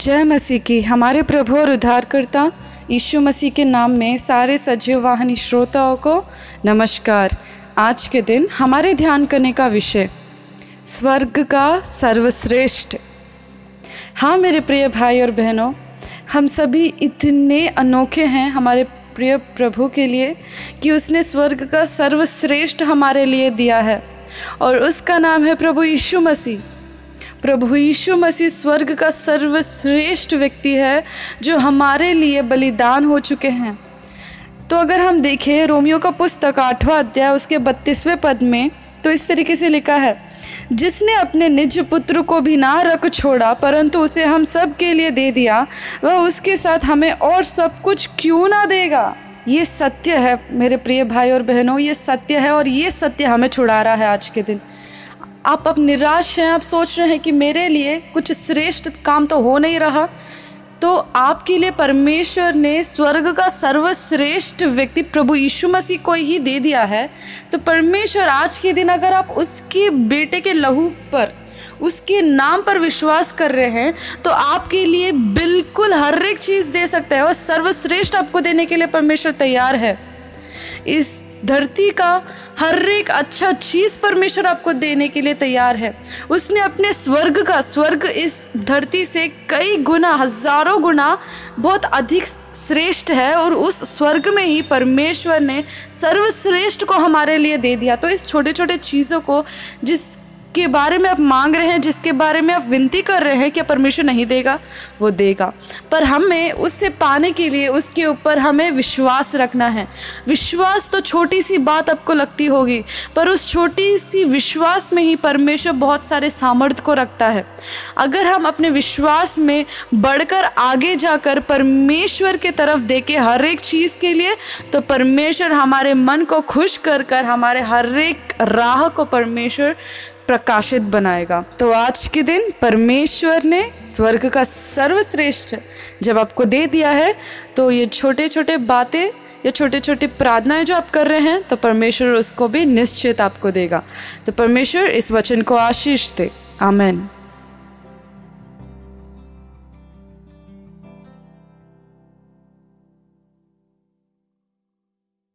जय मसीह की। हमारे प्रभु और उद्धारकर्ता यीशु मसीह के नाम में सारे सजीव वाहनी श्रोताओं को नमस्कार। आज के दिन हमारे ध्यान करने का विषय, स्वर्ग का सर्वश्रेष्ठ। हाँ मेरे प्रिय भाई और बहनों, हम सभी इतने अनोखे हैं हमारे प्रिय प्रभु के लिए कि उसने स्वर्ग का सर्वश्रेष्ठ हमारे लिए दिया है और उसका नाम है प्रभु यीशु मसीह। प्रभु यीशु मसीह स्वर्ग का सर्वश्रेष्ठ व्यक्ति है, जो हमारे लिए बलिदान हो चुके हैं। तो अगर हम देखें, रोमियो का पुस्तक आठवां अध्याय, उसके बत्तीसवें पद में तो इस तरीके से लिखा है, जिसने अपने निज पुत्र को भी ना रख छोड़ा, परंतु उसे हम सब के लिए दे दिया, वह उसके साथ हमें और सब कुछ क्यों ना देगा? ये सत्य है, मेरे प्रिय भाई और बहनों, ये सत्य है और ये सत्य हमें छुड़ा रहा है आज के दिन। आप अब निराश हैं, आप सोच रहे हैं कि मेरे लिए कुछ श्रेष्ठ काम तो हो नहीं रहा। तो आपके लिए परमेश्वर ने स्वर्ग का सर्वश्रेष्ठ व्यक्ति प्रभु यीशु मसीह को ही दे दिया है। तो परमेश्वर, आज के दिन अगर आप उसके बेटे के लहू पर, उसके नाम पर विश्वास कर रहे हैं तो आपके लिए बिल्कुल हर एक चीज़ दे सकता है और सर्वश्रेष्ठ आपको देने के लिए परमेश्वर तैयार है। इस धरती का हर एक अच्छा चीज़ परमेश्वर आपको देने के लिए तैयार है। उसने अपने स्वर्ग का, स्वर्ग इस धरती से कई गुना, हज़ारों गुना बहुत अधिक श्रेष्ठ है और उस स्वर्ग में ही परमेश्वर ने सर्वश्रेष्ठ को हमारे लिए दे दिया। तो इस छोटे छोटे चीज़ों को जिस के बारे में आप मांग रहे हैं, जिसके बारे में आप विनती कर रहे हैं कि परमेश्वर नहीं देगा, वो देगा। पर हमें उससे पाने के लिए, उसके ऊपर हमें विश्वास रखना है। विश्वास तो छोटी सी बात आपको लगती होगी, पर उस छोटी सी विश्वास में ही परमेश्वर बहुत सारे सामर्थ्य को रखता है। अगर हम अपने विश्वास में बढ़कर आगे जाकर परमेश्वर के तरफ़ देखे हर एक चीज़ के लिए तो परमेश्वर हमारे मन को खुश कर कर, हमारे हर एक राह को परमेश्वर प्रकाशित बनाएगा। तो आज के दिन परमेश्वर ने स्वर्ग का सर्वश्रेष्ठ जब आपको दे दिया है तो ये छोटे छोटे बातें, ये छोटे छोटे प्रार्थनाएँ जो आप कर रहे हैं तो परमेश्वर उसको भी निश्चित आपको देगा। तो परमेश्वर इस वचन को आशीष दे। आमेन।